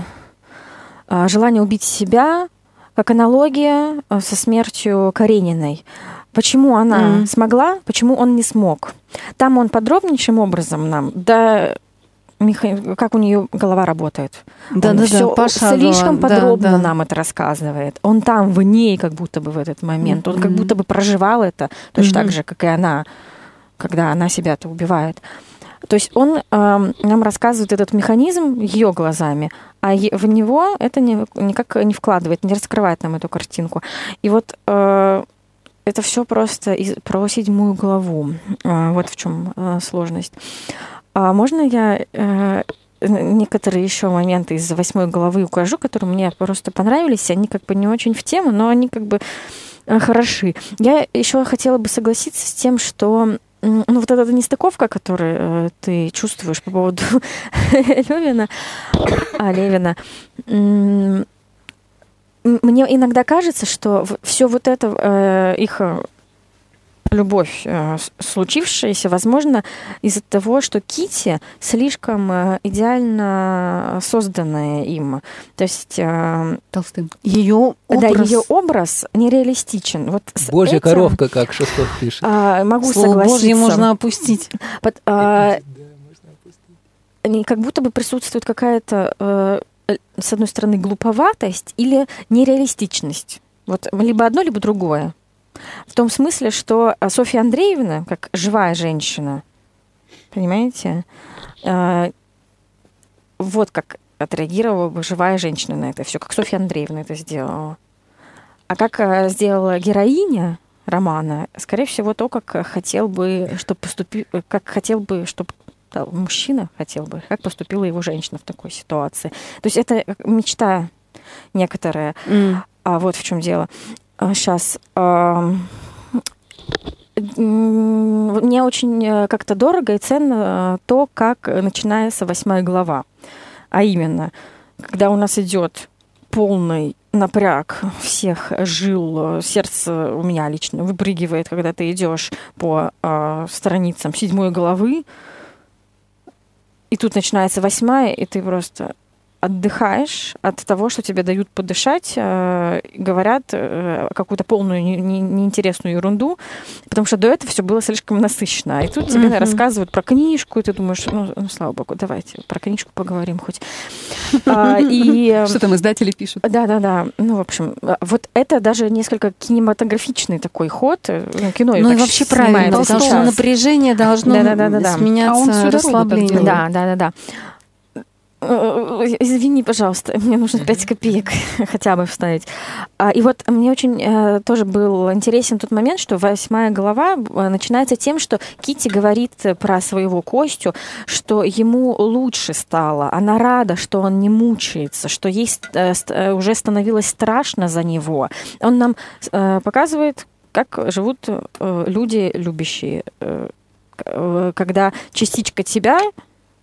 а, желание убить себя, как аналогия э, со смертью Карениной. Почему она Мгм. смогла, почему он не смог? Там он подробнейшим образом нам, да, меха- как у нее голова работает. Да, Он да, да, всё пошагово, слишком да, подробно да. нам это рассказывает. Он там в ней как будто бы в этот момент, он как Мгм. будто бы проживал это точно так Мгм. же, как и она, когда она себя-то убивает. То есть он эм, нам рассказывает этот механизм ее глазами, а в него это не, никак не вкладывает, не раскрывает нам эту картинку. И вот э, это все просто из, про седьмую главу. А, вот в чем а, сложность. А можно я э, некоторые еще моменты из восьмой главы укажу, которые мне просто понравились. Они как бы не очень в тему, но они как бы э, хороши. Я еще хотела бы согласиться с тем, что ну, вот эта нестыковка, которую э, ты чувствуешь по поводу Левина, а, Левина, мне иногда кажется, что все вот это э, их э, любовь э, случившаяся, возможно, из-за того, что Кити слишком э, идеально созданная им. То есть э, Толстым. Ее образ... Да, ее образ нереалистичен. Вот Божья этим, коровка, как Шестов пишет. А, могу Слово согласиться. Божье можно опустить. Под, а, как будто бы присутствует какая-то с одной стороны, глуповатость или нереалистичность. Вот либо одно, либо другое. В том смысле, что а, Софья Андреевна, как живая женщина, понимаете, э, вот как отреагировала бы живая женщина на это все, как Софья Андреевна это сделала. А как э, сделала героиня романа, скорее всего, то, как хотел бы, чтобы поступи, как хотел бы, чтобы мужчина хотел бы, как поступила его женщина в такой ситуации. То есть это мечта некоторая. Mm. А вот в чем дело. Сейчас. А, мне очень э, как-то дорого и ценно э, то, как начинается восьмая глава. А именно, когда у нас идет полный напряг всех жил, э, сердце у меня лично выпрыгивает, когда ты идешь по э, страницам седьмой главы, и тут начинается восьмая, и ты просто отдыхаешь от того, что тебе дают подышать, э, говорят э, какую-то полную не, не, неинтересную ерунду, потому что до этого все было слишком насыщенно. И тут тебе mm-hmm. рассказывают про книжку, и ты думаешь, ну, ну слава богу, давайте про книжку поговорим хоть. А, и что там издатели пишут? Да, да, да. Ну, в общем, вот это даже несколько кинематографичный такой ход. Ну, кино ну и вообще правильно, потому что напряжение должно сменяться расслаблением. Да, да, да, да. Э, извини, пожалуйста, мне нужно 5 копеек хотя бы вставить. А, и вот мне очень э, тоже был интересен тот момент, что восьмая глава э, начинается тем, что Кити говорит про своего Костю, что ему лучше стало. Она рада, что он не мучается, что ей уже становилось страшно за него. Он нам показывает, как живут люди любящие, когда частичка тебя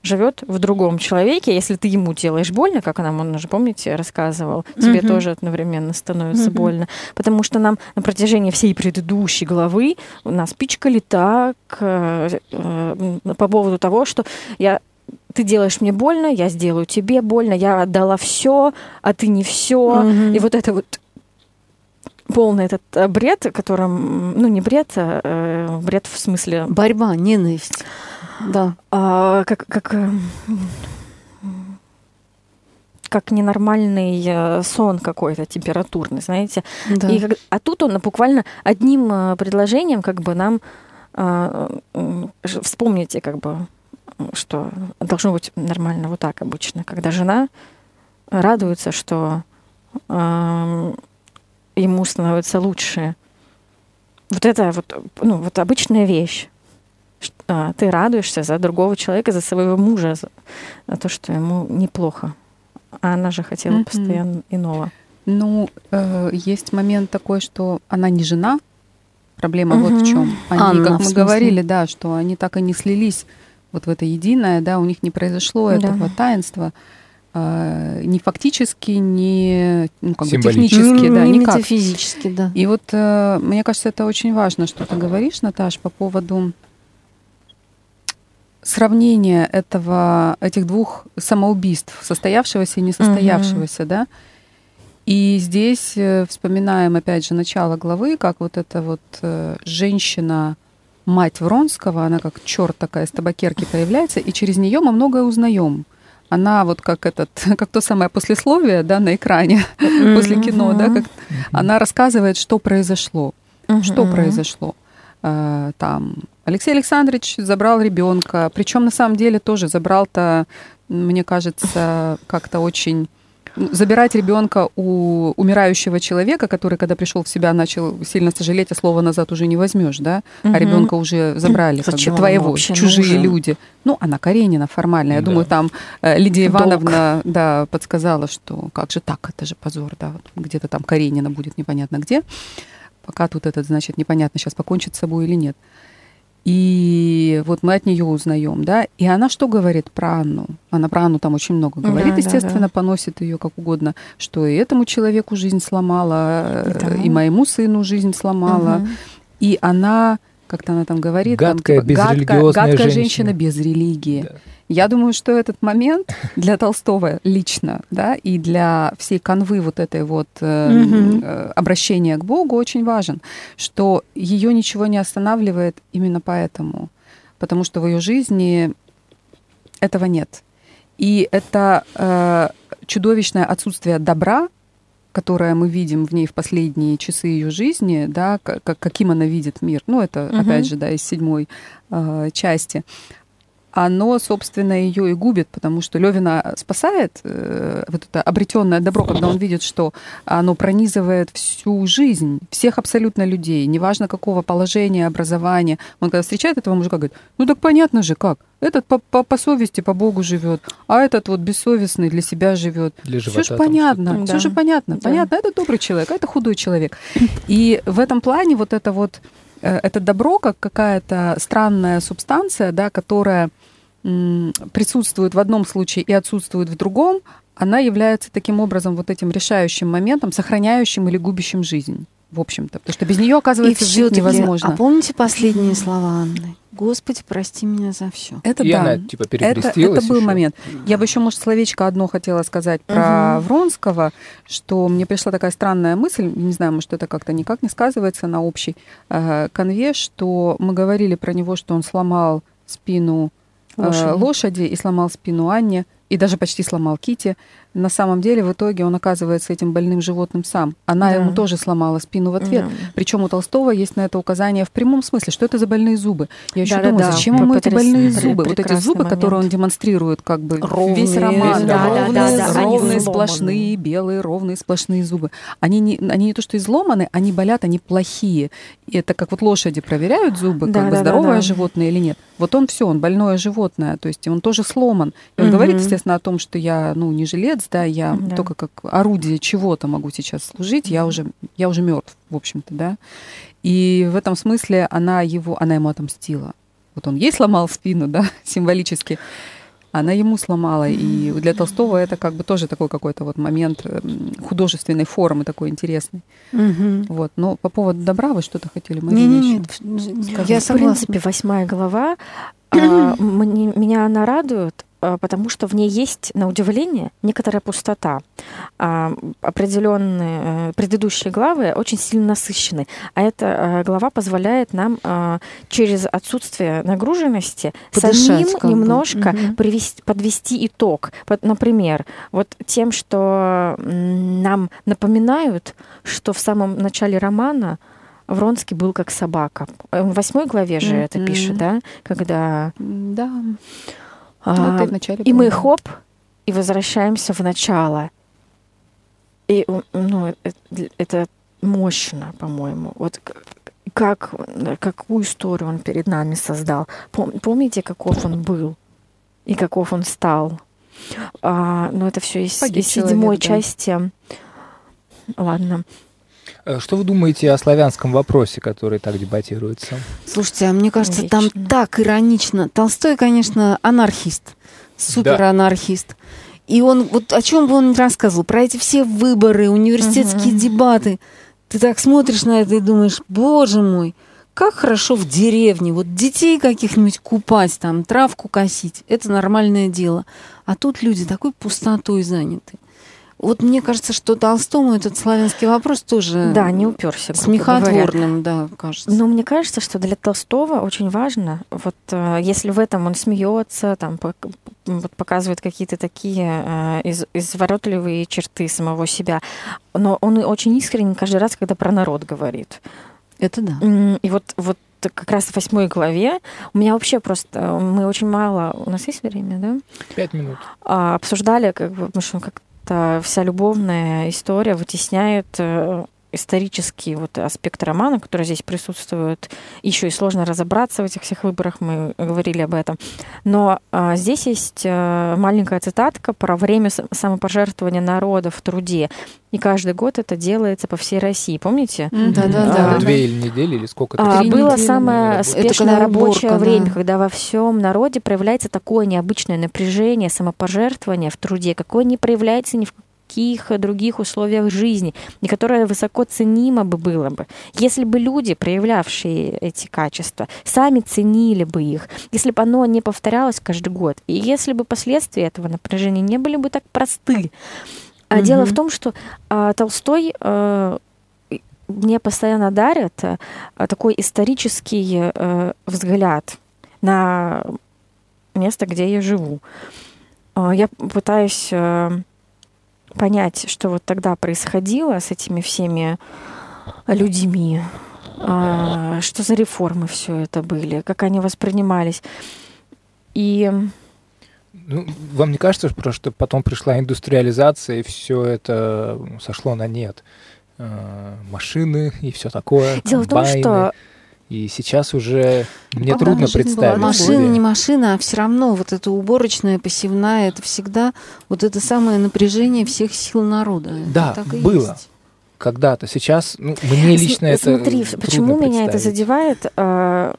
живет в другом человеке, если ты ему делаешь больно, как нам, он же, помните, рассказывал, тебе тоже одновременно становится uh-huh. больно, потому что нам на протяжении всей предыдущей главы нас пичкали так э, э, по поводу того, что я ты делаешь мне больно, я сделаю тебе больно, я отдала все, а ты не все, uh-huh. и вот это вот полный этот э, бред, которым, ну не бред, а э, бред в смысле борьба, ненависть. Да. А, как, как, э, как ненормальный э, сон какой-то температурный, знаете. Да. И, а тут он буквально одним э, предложением как бы нам вспомните как бы, что должно быть нормально вот так обычно, когда жена радуется, что ему становится лучше. Вот это вот, ну, вот обычная вещь. А, ты радуешься за другого человека, за своего мужа, за то, что ему неплохо. А она же хотела mm-hmm. постоянно иного. Ну, э, есть момент такой, что она не жена. Проблема mm-hmm. вот в чем. Они, Анна, как мы говорили, да, что они так и не слились вот в это единое, да, у них не произошло да. этого таинства э, ни фактически, ни ну, как бы технически, не, да, не никак. метафизически, да. И вот э, мне кажется, это очень важно, что ты говоришь, Наташ, по поводу сравнение этого, этих двух самоубийств, состоявшегося и несостоявшегося, угу. да, и здесь э, вспоминаем, опять же, начало главы, как вот эта вот э, женщина, мать Вронского, она как черт такая из табакерки появляется, и через нее мы многое узнаем. Она вот как этот, как то самое послесловие, да, на экране после кино, да, как она рассказывает, что произошло, что произошло. Э, там Алексей Александрович забрал ребенка, причем на самом деле тоже забрал-то, мне кажется, как-то очень ну, забирать ребенка у умирающего человека, который, когда пришел в себя, начал сильно сожалеть, а слово назад уже не возьмешь, да? Мгм. А ребенка уже забрали, как Зачем бы он твоего, чужие нужен? люди. Ну, она Каренина формально. Я Да. думаю, там э, Лидия Долг. Ивановна, да, подсказала, что как же так, это же позор, да, вот где-то там Каренина будет непонятно где. Пока тут этот, значит, непонятно, сейчас покончит с собой или нет. И вот мы от нее узнаем, да, и она что говорит про Анну? Она про Анну там очень много говорит, Да, да, естественно, да. поносит ее как угодно, что и этому человеку жизнь сломала, И тому. и моему сыну жизнь сломала, Мгм. и она, как-то она там говорит, там, Гадкая, типа, гадкая, безрелигиозная гадкая женщина. женщина без религии. Да. Я думаю, что этот момент для Толстого лично, да, и для всей канвы вот этой вот э, Мгм. э, обращения к Богу очень важен, что ее ничего не останавливает именно поэтому, потому что в ее жизни этого нет. И это э, чудовищное отсутствие добра, которое мы видим в ней в последние часы ее жизни, да, к- к- каким она видит мир. Ну, это, Мгм. опять же, да, из седьмой э, части оно, собственно, ее и губит, потому что Левина спасает э, вот это обретенное добро, когда он видит, что оно пронизывает всю жизнь всех абсолютно людей, неважно какого положения, образования. Он когда встречает этого мужика, говорит, ну так понятно же как, этот по, по, по совести, по Богу живет, а этот вот бессовестный для себя живет. Для Все же понятно, что-то. все Да. же понятно. Да. Понятно, это добрый человек, а это худой человек. И в этом плане вот это вот это добро как какая-то странная субстанция, да, которая присутствует в одном случае и отсутствует в другом, она является таким образом вот этим решающим моментом, сохраняющим или губящим жизнь, в общем-то. Потому что без нее, И оказывается, жить все-таки, невозможно. а помните последние слова Анны? Господи, прости меня за все. Это И да. она типа Это, это был ещё. момент. Я бы еще, может, словечко одно хотела сказать про Мгм. Вронского, что мне пришла такая странная мысль, не знаю, может, это как-то никак не сказывается на общей э, конве, что мы говорили про него, что он сломал спину э, Лошади. лошади и сломал спину Анне, и даже почти сломал Кити. На самом деле, в итоге он оказывается этим больным животным сам. Она Да. ему тоже сломала спину в ответ. Да. Причем у Толстого есть на это указание в прямом смысле, что это за больные зубы. Я еще Да-да-да. думаю, зачем ему эти больные зубы? Вот эти зубы, которые он момент. демонстрирует, как бы Ровные, весь роман. Да, ровные, Да-да-да, они ровные, сломанные. сплошные, белые, ровные, сплошные зубы. Они не, они не то, что изломаны, они болят, они плохие. И это как вот лошади проверяют зубы, как бы Да-да-да-да. здоровое животное или нет. Вот он все, он больное животное, то есть он тоже сломан. И он Мгм. говорит, естественно, о том, что я, ну, не жилец, да, я Да. только как орудие чего-то могу сейчас служить, я уже, я уже мертв, в общем-то, да. И в этом смысле она его, она ему отомстила. Вот он ей сломал спину, да, символически. Она ему сломала. И для Толстого это как бы тоже такой какой-то вот момент м, художественной формы такой интересный. Мгм. Вот. Но по поводу добра вы что-то хотели, Марина, Не, не, нет, я в согласна. принципе, восьмая глава, а, мне- меня она радует, потому что в ней есть, на удивление, некоторая пустота. А, Определенные э, предыдущие главы очень сильно насыщены, а эта э, глава позволяет нам через отсутствие нагруженности Подышать самим немножко Мгм. привести, подвести итог. Например, вот тем, что нам напоминают, что в самом начале романа Вронский был как собака. Э, В восьмой главе же это Мгм. пишет, да? Когда... Да. а, Ну, это и в начале и мы хоп, и возвращаемся в начало. И ну, э- это мощно, по-моему. Вот как, какую историю он перед нами создал. Пом- Помните, каков он был и каков он стал? А, но это все из, Погиб из седьмой человек, да. части. Ладно. Э, Что вы думаете о славянском вопросе, который так дебатируется? Слушайте, а мне кажется, там Вечно. так иронично. Толстой, конечно, анархист, супер анархист. И он, вот о чем бы он ни рассказывал, про эти все выборы, университетские Мгм. дебаты. Ты так смотришь на это и думаешь, боже мой, как хорошо в деревне, вот детей каких-нибудь купать, там, травку косить, это нормальное дело. А тут люди такой пустотой заняты. Вот мне кажется, что Толстому этот славянский вопрос тоже Да, не уперся. смехотворным, да, кажется. Но мне кажется, что для Толстого очень важно, вот э, если в этом он смеется, там вот показывает какие-то такие э, из- изворотливые черты самого себя, но он очень искренен каждый раз, когда про народ говорит. Это да. И вот, вот как раз в восьмой главе у меня вообще просто мы очень мало, у нас есть время, да? Пять минут. а, обсуждали, как бы, потому что как эта вся любовная история вытесняет э, исторический вот аспект романа, который здесь присутствует. Еще и сложно разобраться в этих всех выборах, мы говорили об этом. Но а, здесь есть а, маленькая цитатка про время самопожертвования народа в труде. И каждый год это делается по всей России. Помните? Да, да, да. А, Две или недели, или сколько-то? А, было недели, самое спешное рабочее уборка, время, да. когда во всем народе проявляется такое необычное напряжение, самопожертвование в труде, какое не проявляется ни в каких других условиях жизни, и которое высоко ценимо бы было бы, если бы люди, проявлявшие эти качества, сами ценили бы их, если бы оно не повторялось каждый год, и если бы последствия этого напряжения не были бы так просты. А Мгм. дело в том, что а, Толстой а, мне постоянно дарит а, такой исторический а, взгляд на место, где я живу. Я пытаюсь а, понять, что вот тогда происходило с этими всеми людьми, а, что за реформы все это были, как они воспринимались. И Ну, вам не кажется, что потом пришла индустриализация, и все это сошло на нет? Э, Машины и все такое. дело в том, комбайны. что И сейчас уже мне Пока трудно была представить. другой. Машина, не машина, а все равно вот эта уборочная, посевная, это всегда вот это самое напряжение всех сил народа. Это Да, так и было. есть. Когда-то. Сейчас, ну, мне лично См- это Смотри, почему меня это задевает? э,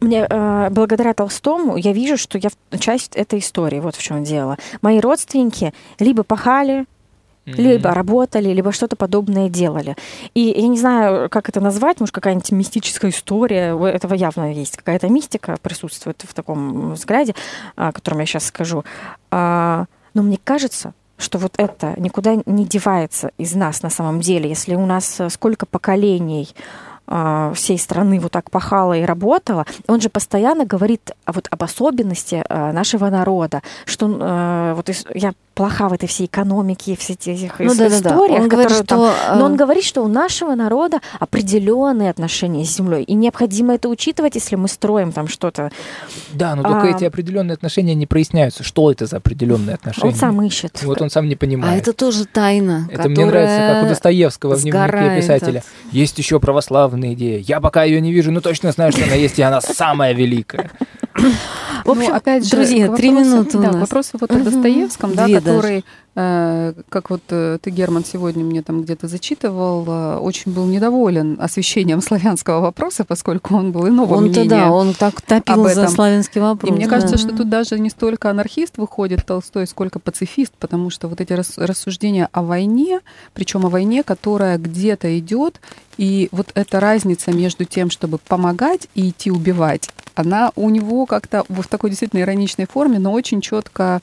Мне э, благодаря Толстому я вижу, что я часть этой истории. Вот в чем дело. Мои родственники либо пахали, Мгм. либо работали, либо что-то подобное делали. И я не знаю, как это назвать, может, какая-нибудь мистическая история. У этого явно есть какая-то мистика, присутствует в таком взгляде, о котором я сейчас скажу. А, Но мне кажется, что вот это никуда не девается из нас на самом деле. Если у нас э, сколько поколений а, всей страны вот так пахала и работала, он же постоянно говорит о- вот об особенности а, нашего народа, что э, вот я плоха в этой всей экономике, в всех этих Ну да, да, да. историях, Он говорит, которые там что но э, он говорит, что у нашего народа определенные отношения с землей, и необходимо это учитывать, если мы строим там что-то. Да, но только А. эти определенные отношения не проясняются. Что это за определенные отношения? Он сам ищет. Вот он сам не а понимает. это тоже тайна, Это мне нравится, как у Достоевского в дневнике писателя. Есть еще православная идея. Я пока ее не вижу, но точно знаю, что она есть, и она самая великая. В общем, ну, опять же, друзья, три минуты у да, нас. Вопрос вот о. Достоевском, да, который, как вот э, ты, Герман, сегодня мне там где-то зачитывал, э, очень был недоволен освещением славянского вопроса, поскольку он был иного Он-то мнения. да, он так топил за славянский вопрос. И мне да. кажется, что тут даже не столько анархист выходит Толстой, сколько пацифист, потому что вот эти рас- рассуждения о войне, причем о войне, которая где-то идет, и вот эта разница между тем, чтобы помогать и идти убивать, она у него как-то в такой действительно ироничной форме, но очень четко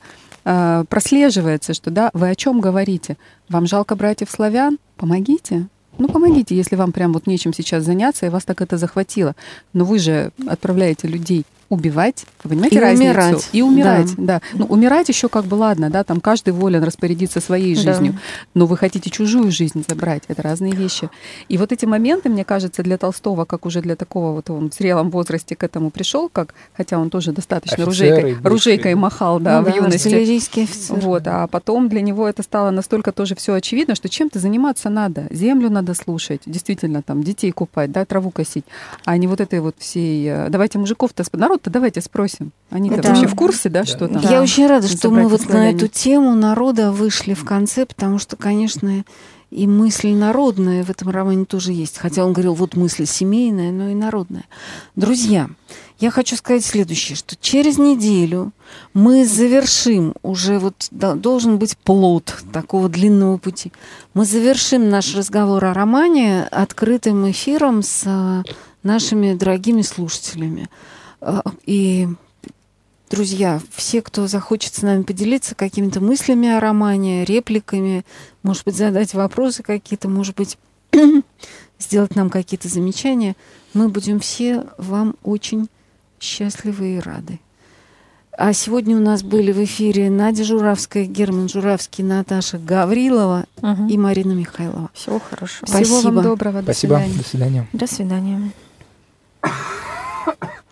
э, прослеживается, что да, вы о чем говорите? Вам жалко братьев славян? Помогите. Ну, помогите, если вам прям вот нечем сейчас заняться, и вас так это захватило. Но вы же отправляете людей убивать, вы понимаете И разницу? умирать. И умирать, да. Ну, умирать еще как бы ладно, да, там каждый волен распорядиться своей Да. жизнью, но вы хотите чужую жизнь забрать, это разные вещи. И вот эти моменты, мне кажется, для Толстого, как уже для такого вот он в зрелом возрасте к этому пришел, как, хотя он тоже достаточно Офицеры ружейкой, бывшие. ружейкой махал, да, Ну в юности. артиллерийский офицер. Вот, а потом для него это стало настолько тоже все очевидно, что чем-то заниматься надо. Землю надо слушать, действительно, там, детей купать, да, траву косить, а не вот этой вот всей... э, Давайте мужиков-то... сп- Народ-то давайте спросим. Они-то Да. вообще в курсе, да, Да. что там? Да. Я очень рада, что мы вот на эту тему народа вышли в конце, потому что, конечно, и мысль народная в этом романе тоже есть. Хотя он говорил, вот мысль семейная, но и народная. Друзья, я хочу сказать следующее, что через неделю мы завершим, уже вот да- должен быть плод такого длинного пути. Мы завершим наш разговор о романе открытым эфиром с а, нашими дорогими слушателями. А, И Друзья, все, кто захочет с нами поделиться какими-то мыслями о романе, репликами, может быть, задать вопросы какие-то, может быть, сделать нам какие-то замечания, мы будем все вам очень счастливы и рады. А сегодня у нас были в эфире Надя Журавская, Герман Журавский, Наташа Гаврилова и Марина Михайлова. Всего хорошего. Всего Спасибо. вам доброго. До Спасибо. свидания. До свидания. До свидания.